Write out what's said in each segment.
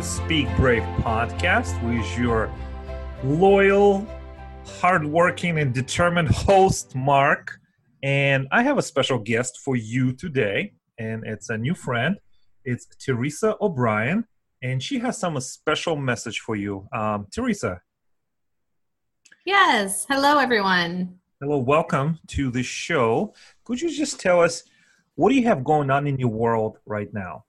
Hello, everyone. Welcome to Speak Brave podcast with your loyal, hardworking, and determined host, Mark. And I have a special guest for you today, and it's a new friend. It's Teresa O'Brien, and she has some special message for you. Um, Teresa. Yes. Hello, everyone. Hello. Welcome to the show. Could you just tell us what do you have going on in your world right now?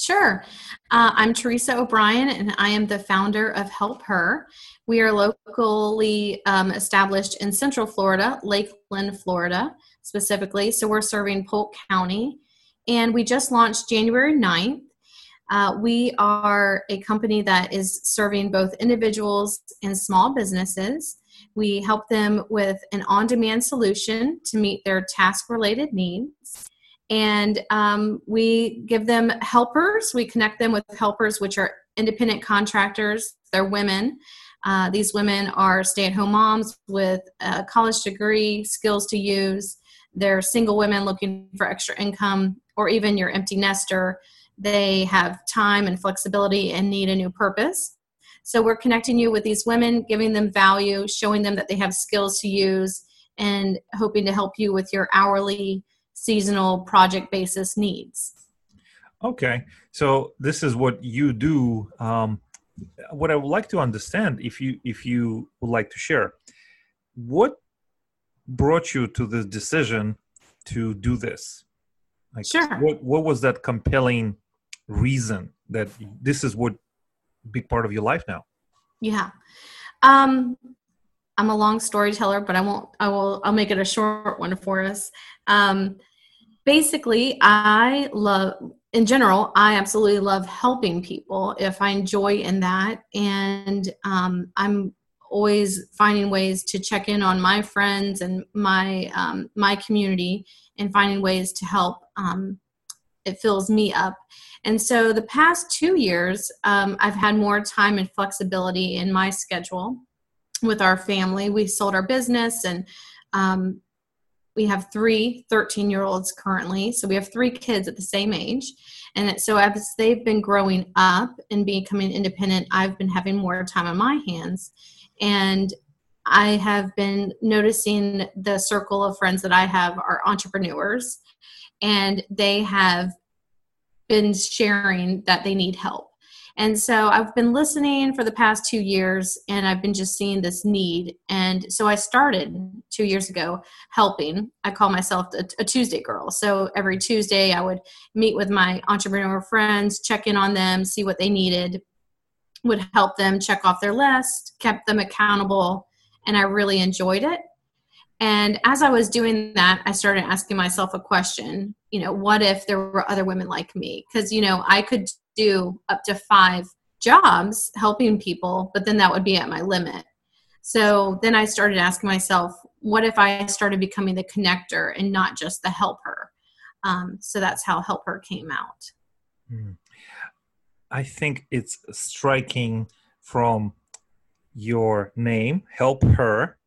Sure. Uh, I'm Teresa O'Brien, and I am the founder of HelpHer. We are locally um, established in Central Florida, Lakeland, Florida, specifically. So we're serving Polk County. And we just launched January 9th. Uh, we are a company that is serving both individuals and small businesses. We help them with an on demand solution to meet their task related needs and um, we give them helpers. We connect them with helpers, which are independent contractors. They're women. Uh, these women are stay at home moms with a college degree, skills to use. They're single women looking for extra income, or even your empty nester. They have time and flexibility and need a new purpose. So we're connecting you with these women, giving them value, showing them that they have skills to use, and hoping to help you with your hourly seasonal project basis needs. Okay, so this is what you do. Um, what I would like to understand, if you if you would like to share, what brought you to the decision to do this? Like, sure. What what was that compelling reason that this is what big part of your life now? Yeah. Um, I'm a long storyteller, but I won't. I will. I'll make it a short one for us. Um, basically, I love, in general, I absolutely love helping people if I enjoy in that. And um, I'm always finding ways to check in on my friends and my um, my community and finding ways to help um, it fills me up and so the past two years um, i've had more time and flexibility in my schedule with our family we sold our business and um, we have three 13 year olds currently so we have three kids at the same age. And so as they've been growing up and becoming independent i've been having more time on my hands. And i have been noticing the circle of friends that i have are entrepreneurs and they have been sharing that they need help and so I've been listening for the past two years and I've been just seeing this need. And so I started two years ago helping. I call myself a, a, Tuesday girl. So every Tuesday I would meet with my entrepreneur friends, check in on them, see what they needed, would help them check off their list, kept them accountable. And I really enjoyed it. And as I was doing that, I started asking myself a question, you know, what if there were other women like me? Because, you know, I could do up to five jobs helping people, but then that would be at my limit. So then I started asking myself, what if I started becoming the connector and not just the helper? Um, so that's how helper came out. Hmm. I think it's striking from your name, help her,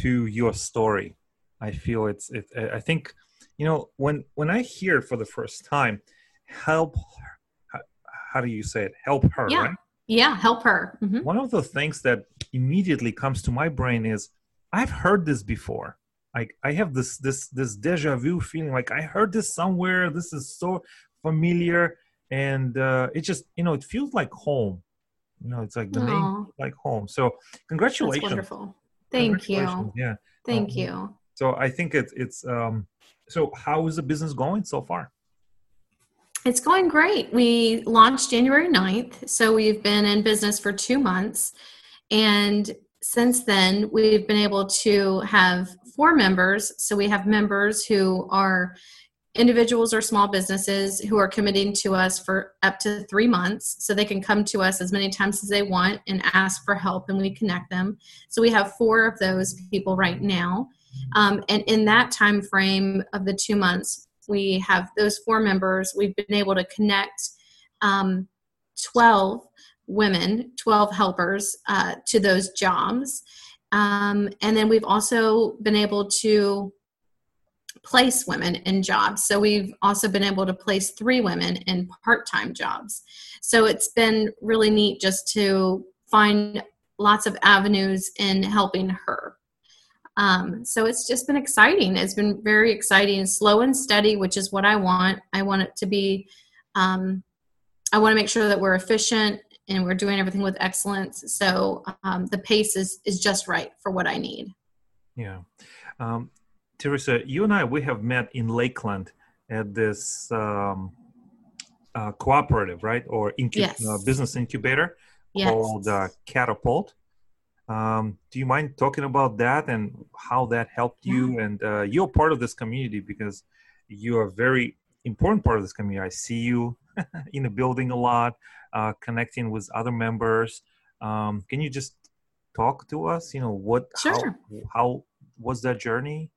to your story. I feel it's. It, I think, you know, when when I hear for the first time, help how do you say it? Help her, yeah. right? Yeah, help her. Mm-hmm. One of the things that immediately comes to my brain is I've heard this before. Like I have this this this deja vu feeling like I heard this somewhere. This is so familiar, and uh, it just you know it feels like home. You know, it's like the Aww. name like home. So congratulations. Thank you. Yeah. Thank um, you. So I think it's it's um. So how is the business going so far? It's going great. We launched January 9th, so we've been in business for two months. And since then, we've been able to have four members. So we have members who are individuals or small businesses who are committing to us for up to three months so they can come to us as many times as they want and ask for help and we connect them so we have four of those people right now um, and in that time frame of the two months we have those four members. We've been able to connect um, 12 women, 12 helpers uh, to those jobs. Um, and then we've also been able to place women in jobs. So we've also been able to place three women in part time jobs. So it's been really neat just to find lots of avenues in helping her. Um, so it's just been exciting. It's been very exciting, slow and steady, which is what I want. I want it to be, um, I want to make sure that we're efficient and we're doing everything with excellence. So um, the pace is, is just right for what I need. Yeah. Um, Teresa, you and I, we have met in Lakeland at this um, uh, cooperative, right? Or incu- yes. uh, business incubator yes. called uh, Catapult. Um, do you mind talking about that and how that helped you? Yeah. And uh, you're part of this community because you're a very important part of this community. I see you in the building a lot, uh, connecting with other members. Um, can you just talk to us? You know, what, sure. how, how was that journey?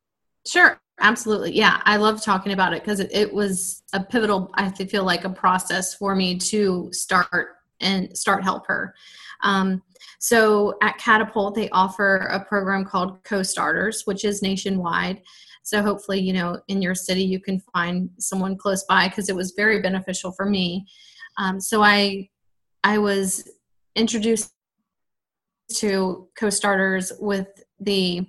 Sure, absolutely. Yeah, I love talking about it because it, it, was a pivotal, I feel like, a process for me to start and start help her. Um, so at Catapult, they offer a program called Co-Starters, which is nationwide. So hopefully, you know, in your city, you can find someone close by because it was very beneficial for me. Um, so I, I was introduced to Co-Starters with the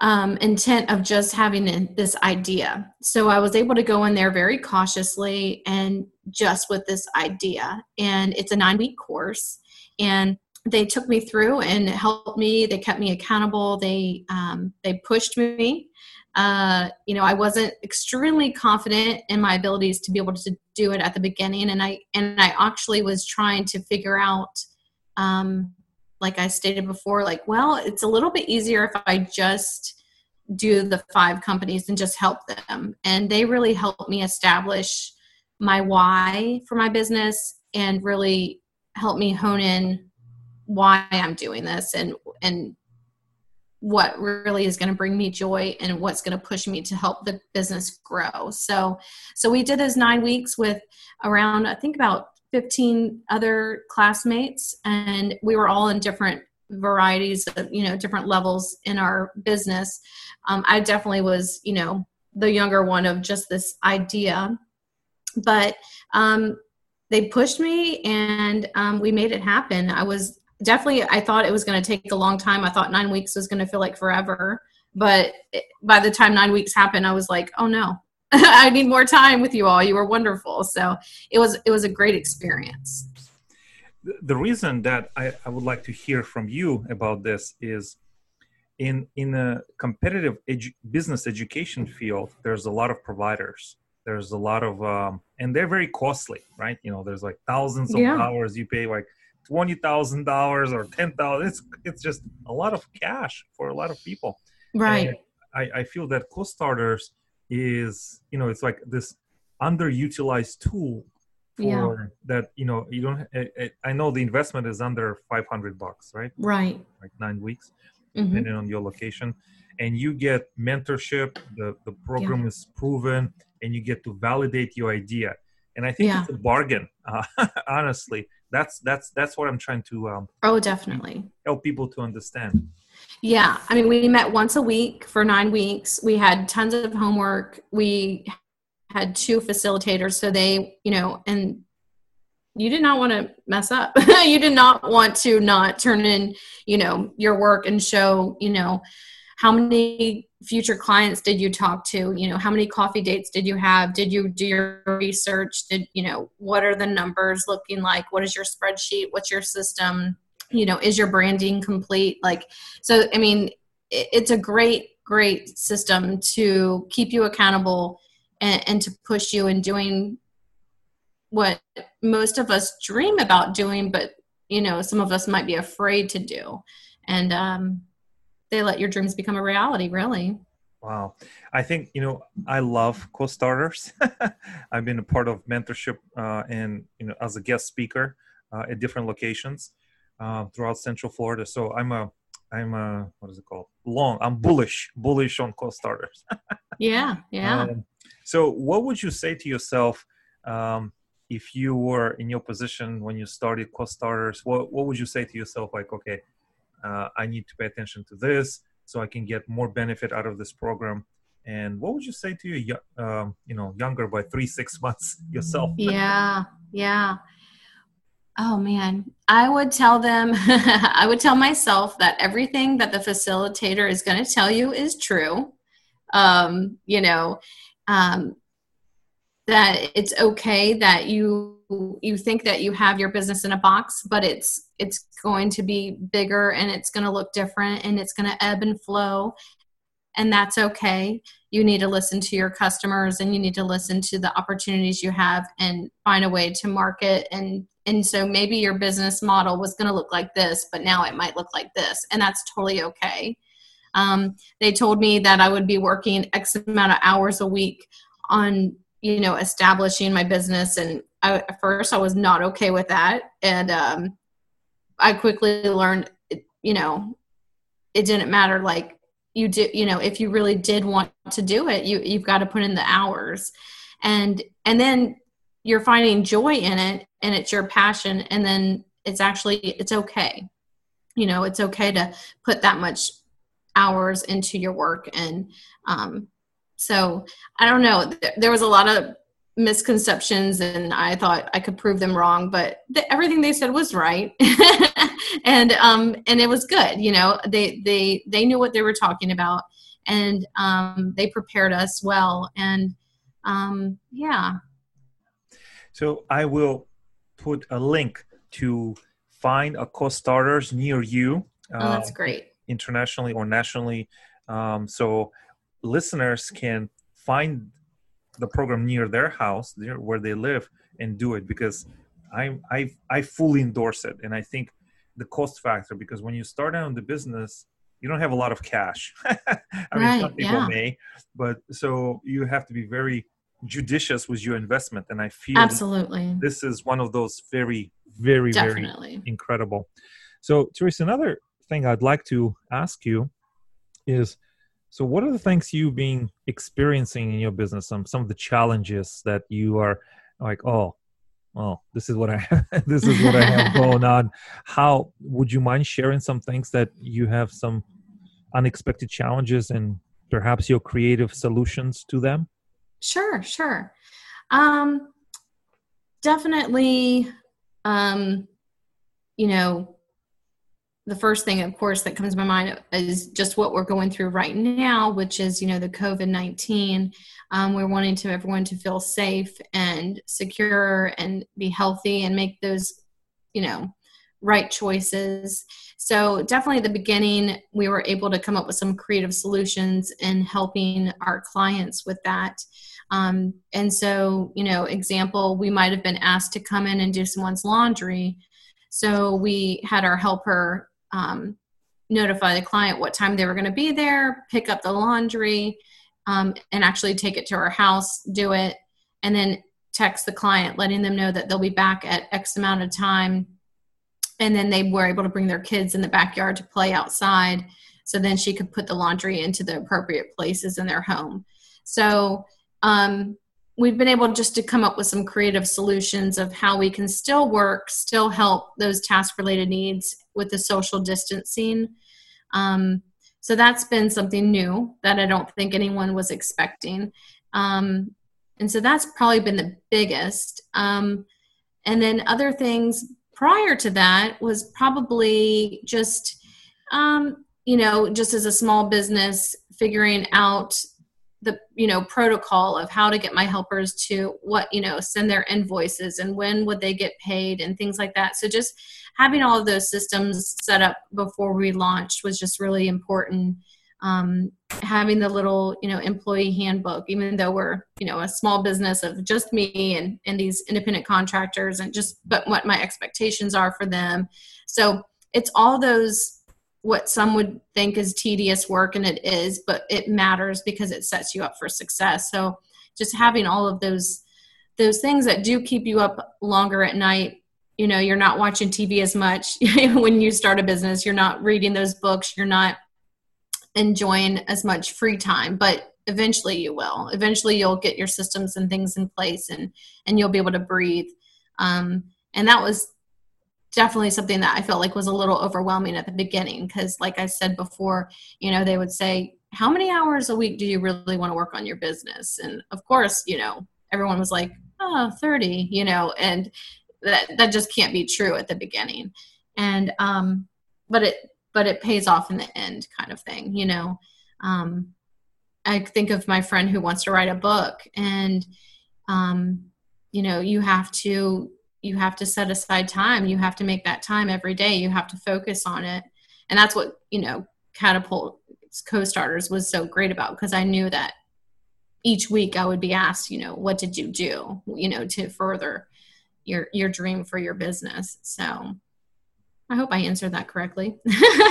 um, intent of just having this idea. So I was able to go in there very cautiously and just with this idea. And it's a nine week course. And they took me through and helped me. They kept me accountable. They um, they pushed me. Uh, you know, I wasn't extremely confident in my abilities to be able to do it at the beginning, and I and I actually was trying to figure out um, like I stated before, like, well, it's a little bit easier if I just do the five companies and just help them. And they really helped me establish my why for my business and really help me hone in why I'm doing this and and what really is going to bring me joy and what's going to push me to help the business grow. So so we did those 9 weeks with around I think about 15 other classmates and we were all in different varieties of you know different levels in our business. Um, i definitely was you know the younger one of just this idea. But um, they pushed me and um, we made it happen. I was definitely i thought it was going to take a long time. I thought nine weeks was going to feel like forever. But by the time nine weeks happened i was like oh no I need more time with you all. You were wonderful. So it was it was a great experience. The reason that I, I would like to hear from you about this is in in a competitive edu- business education field, there's a lot of providers. There's a lot of um, and they're very costly, right? You know, there's like thousands of yeah. dollars you pay like twenty thousand dollars or ten thousand. It's it's just a lot of cash for a lot of people. Right. I, I feel that co-starters is you know it's like this underutilized tool for yeah. that you know you don't it, it, i know the investment is under 500 bucks right right like nine weeks mm-hmm. depending on your location and you get mentorship the the program yeah. is proven and you get to validate your idea and i think yeah. it's a bargain uh, honestly that's that's that's what i'm trying to um, oh definitely help people to understand yeah. I mean, we met once a week for nine weeks. We had tons of homework. We had two facilitators. So they, you know, and you did not want to mess up. you did not want to not turn in, you know, your work and show, you know, how many future clients did you talk to you know how many coffee dates did you have did you do your research did you know what are the numbers looking like what is your spreadsheet what's your system you know is your branding complete? Like so i mean it's a great great system to keep you accountable and, and to push you in doing what most of us dream about doing but you know some of us might be afraid to do. And um, they let your dreams become a reality really. Wow. I think you know i love co-starters. I've been a part of mentorship uh, and you know as a guest speaker uh, at different locations uh, throughout Central Florida. So I'm a I'm a what is it called? Long. I'm bullish, bullish on co-starters. yeah, yeah. Um, so what would you say to yourself um, if you were in your position when you started co-starters? What what would you say to yourself? Like, okay, uh, I need to pay attention to this so I can get more benefit out of this program. And what would you say to your, um, you know, younger by three six months yourself? Yeah, yeah. Oh man, I would tell them, I would tell myself that everything that the facilitator is going to tell you is true. Um, you know, um, that it's okay that you you think that you have your business in a box but it's it's going to be bigger and it's going to look different and it's going to ebb and flow. And that's okay. You need to listen to your customers and you need to listen to the opportunities you have and find a way to market and and so maybe your business model was going to look like this but now it might look like this and that's totally okay. Um, they told me that i would be working x amount of hours a week on you know establishing my business and I, at first i was not okay with that and um, i quickly learned you know it didn't matter like you do you know if you really did want to do it you you've got to put in the hours. And and then you're finding joy in it and it's your passion and then it's actually it's okay. You know it's okay to put that much hours into your work and um so i don't know. There was a lot of misconceptions and i thought i could prove them wrong but the, everything they said was right. And um and it was good you know they they they knew what they were talking about and um they prepared us well and um yeah so i will put a link to find a co-starters near you oh that's um, great. internationally or nationally. Um so listeners can find the program near their house near where they live and do it because I, I I fully endorse it, and I think the cost factor because when you start out in the business you don't have a lot of cash. I mean right, some people yeah. may but so you have to be very judicious with your investment and i feel absolutely. this is one of those very very Definitely. very incredible. So teresa another thing i'd like to ask you is so what are the things you've been experiencing in your business? Some some of the challenges that you are like oh oh this is what i this is what i have going on. How would you mind sharing some things that you have some unexpected challenges and perhaps your creative solutions to them sure sure. Um definitely um you know the first thing of course that comes to my mind is just what we're going through right now which is you know the covid-19 um, we're wanting to everyone to feel safe and secure and be healthy and make those you know right choices. So definitely at the beginning we were able to come up with some creative solutions in helping our clients with that um, and so you know example we might have been asked to come in and do someone's laundry so we had our helper um, notify the client what time they were going to be there, pick up the laundry, um, and actually take it to our house, do it, and then text the client letting them know that they'll be back at X amount of time. And then they were able to bring their kids in the backyard to play outside. So then she could put the laundry into the appropriate places in their home. So um, we've been able just to come up with some creative solutions of how we can still work, still help those task related needs, with the social distancing. Um, so that's been something new that I don't think anyone was expecting. Um, and so that's probably been the biggest. Um, and then other things prior to that was probably just, um, you know, just as a small business, figuring out the you know protocol of how to get my helpers to what you know send their invoices and when would they get paid and things like that. So just having all of those systems set up before we launched was just really important. Um, having the little you know employee handbook even though we're you know a small business of just me and and these independent contractors and just but what my expectations are for them. So it's all those what some would think is tedious work and it is but it matters because it sets you up for success. So just having all of those those things that do keep you up longer at night you know you're not watching tv as much when you start a business you're not reading those books you're not enjoying as much free time but eventually you will. Eventually you'll get your systems and things in place and and you'll be able to breathe. Um, and that was definitely something that I felt like was a little overwhelming at the beginning because, like I said before, you know, they would say, how many hours a week do you really want to work on your business? And of course, you know, everyone was like, oh, 30, you know, and that, that just can't be true at the beginning. And, um, but it, but it pays off in the end kind of thing, you know. Um, I think of my friend who wants to write a book and, um, you know, you have to, you have to set aside time. You have to make that time every day. You have to focus on it. And that's what, you know, catapult co-starters was so great about because I knew that each week I would be asked, you know, what did you do, you know, to further your your dream for your business. So I hope I answered that correctly.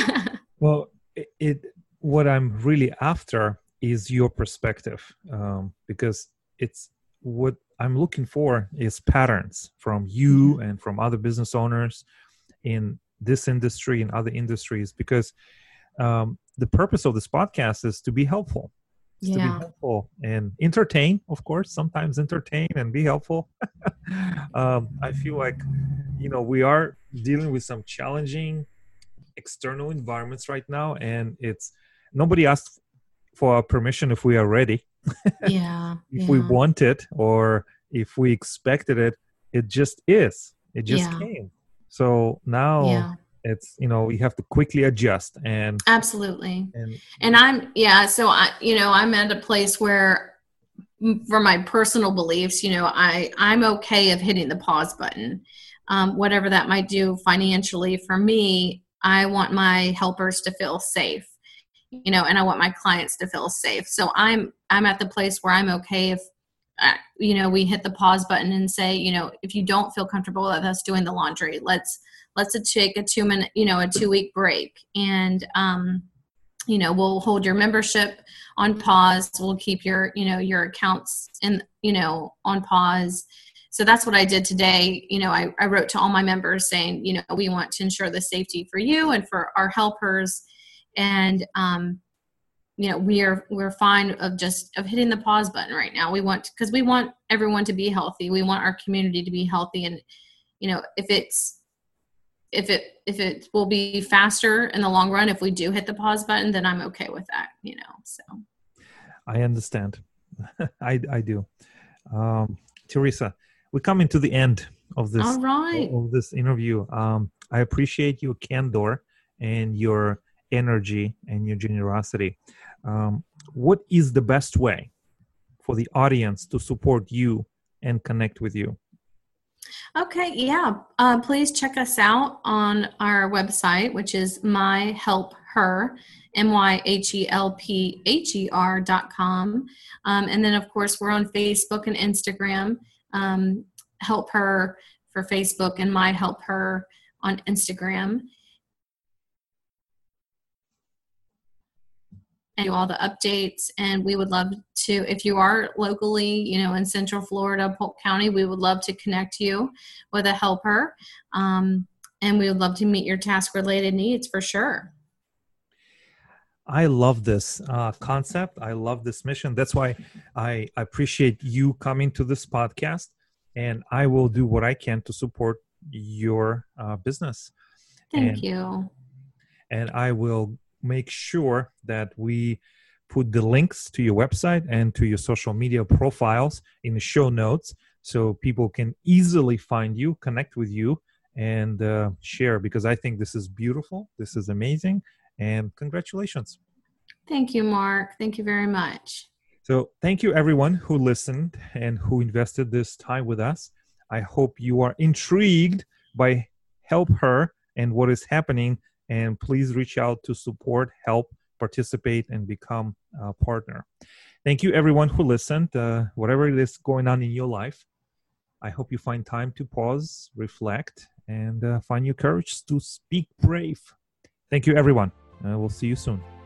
well, it, it, what I'm really after is your perspective um, because it's what I'm looking for is patterns from you mm-hmm. and from other business owners in this industry and other industries because um, the purpose of this podcast is to be helpful yeah. to be helpful and entertain of course sometimes entertain and be helpful um, i feel like you know we are dealing with some challenging external environments right now and it's nobody asked for permission if we are ready yeah if yeah. we want it or if we expected it it just is. It just yeah. came. So now yeah. it's you know you have to quickly adjust and absolutely. and, and i'm yeah so i you know i'm at a place where for my personal beliefs you know i i'm okay of hitting the pause button. Um, whatever that might do financially for me i want my helpers to feel safe you know and i want my clients to feel safe. So i'm i'm at the place where i'm okay if uh, you know we hit the pause button and say you know if you don't feel comfortable with us doing the laundry let's let's take a two minute you know a two week break. And um you know we'll hold your membership on pause. We'll keep your you know your accounts in you know on pause. So that's what i did today. You know I, I wrote to all my members saying you know we want to ensure the safety for you and for our helpers and um you know we are we're fine of just of hitting the pause button right now. We want because we want everyone to be healthy. We want our community to be healthy. And you know if it's if it if it will be faster in the long run if we do hit the pause button then i'm okay with that you know so. I understand. I i do. Um teresa we're coming to the end of this all right. of this interview. Um i appreciate your candor and your energy and your generosity um, what is the best way for the audience to support you and connect with you? Okay, yeah. Uh, please check us out on our website, which is my help her m y h e l p h e r dot com, um, and then of course we're on Facebook and Instagram. Um, help her for Facebook and my help her on Instagram. And do all the updates. And we would love to, if you are locally, you know, in Central Florida, Polk County, we would love to connect you with a helper. Um, and we would love to meet your task related needs for sure. I love this uh, concept. I love this mission. That's why I appreciate you coming to this podcast, and I will do what I can to support your uh, business. Thank and, you. And I will make sure that we put the links to your website and to your social media profiles in the show notes so people can easily find you, connect with you, and uh, share because I think this is beautiful. This is amazing. And congratulations. Thank you, Mark. Thank you very much. So, thank you everyone who listened and who invested this time with us. I hope you are intrigued by Help Her and what is happening and please reach out to support, help, participate, and become a partner. Thank you, everyone who listened. Uh, whatever is going on in your life, I hope you find time to pause, reflect, and uh, find your courage to speak brave. Thank you, everyone. Uh, we'll see you soon.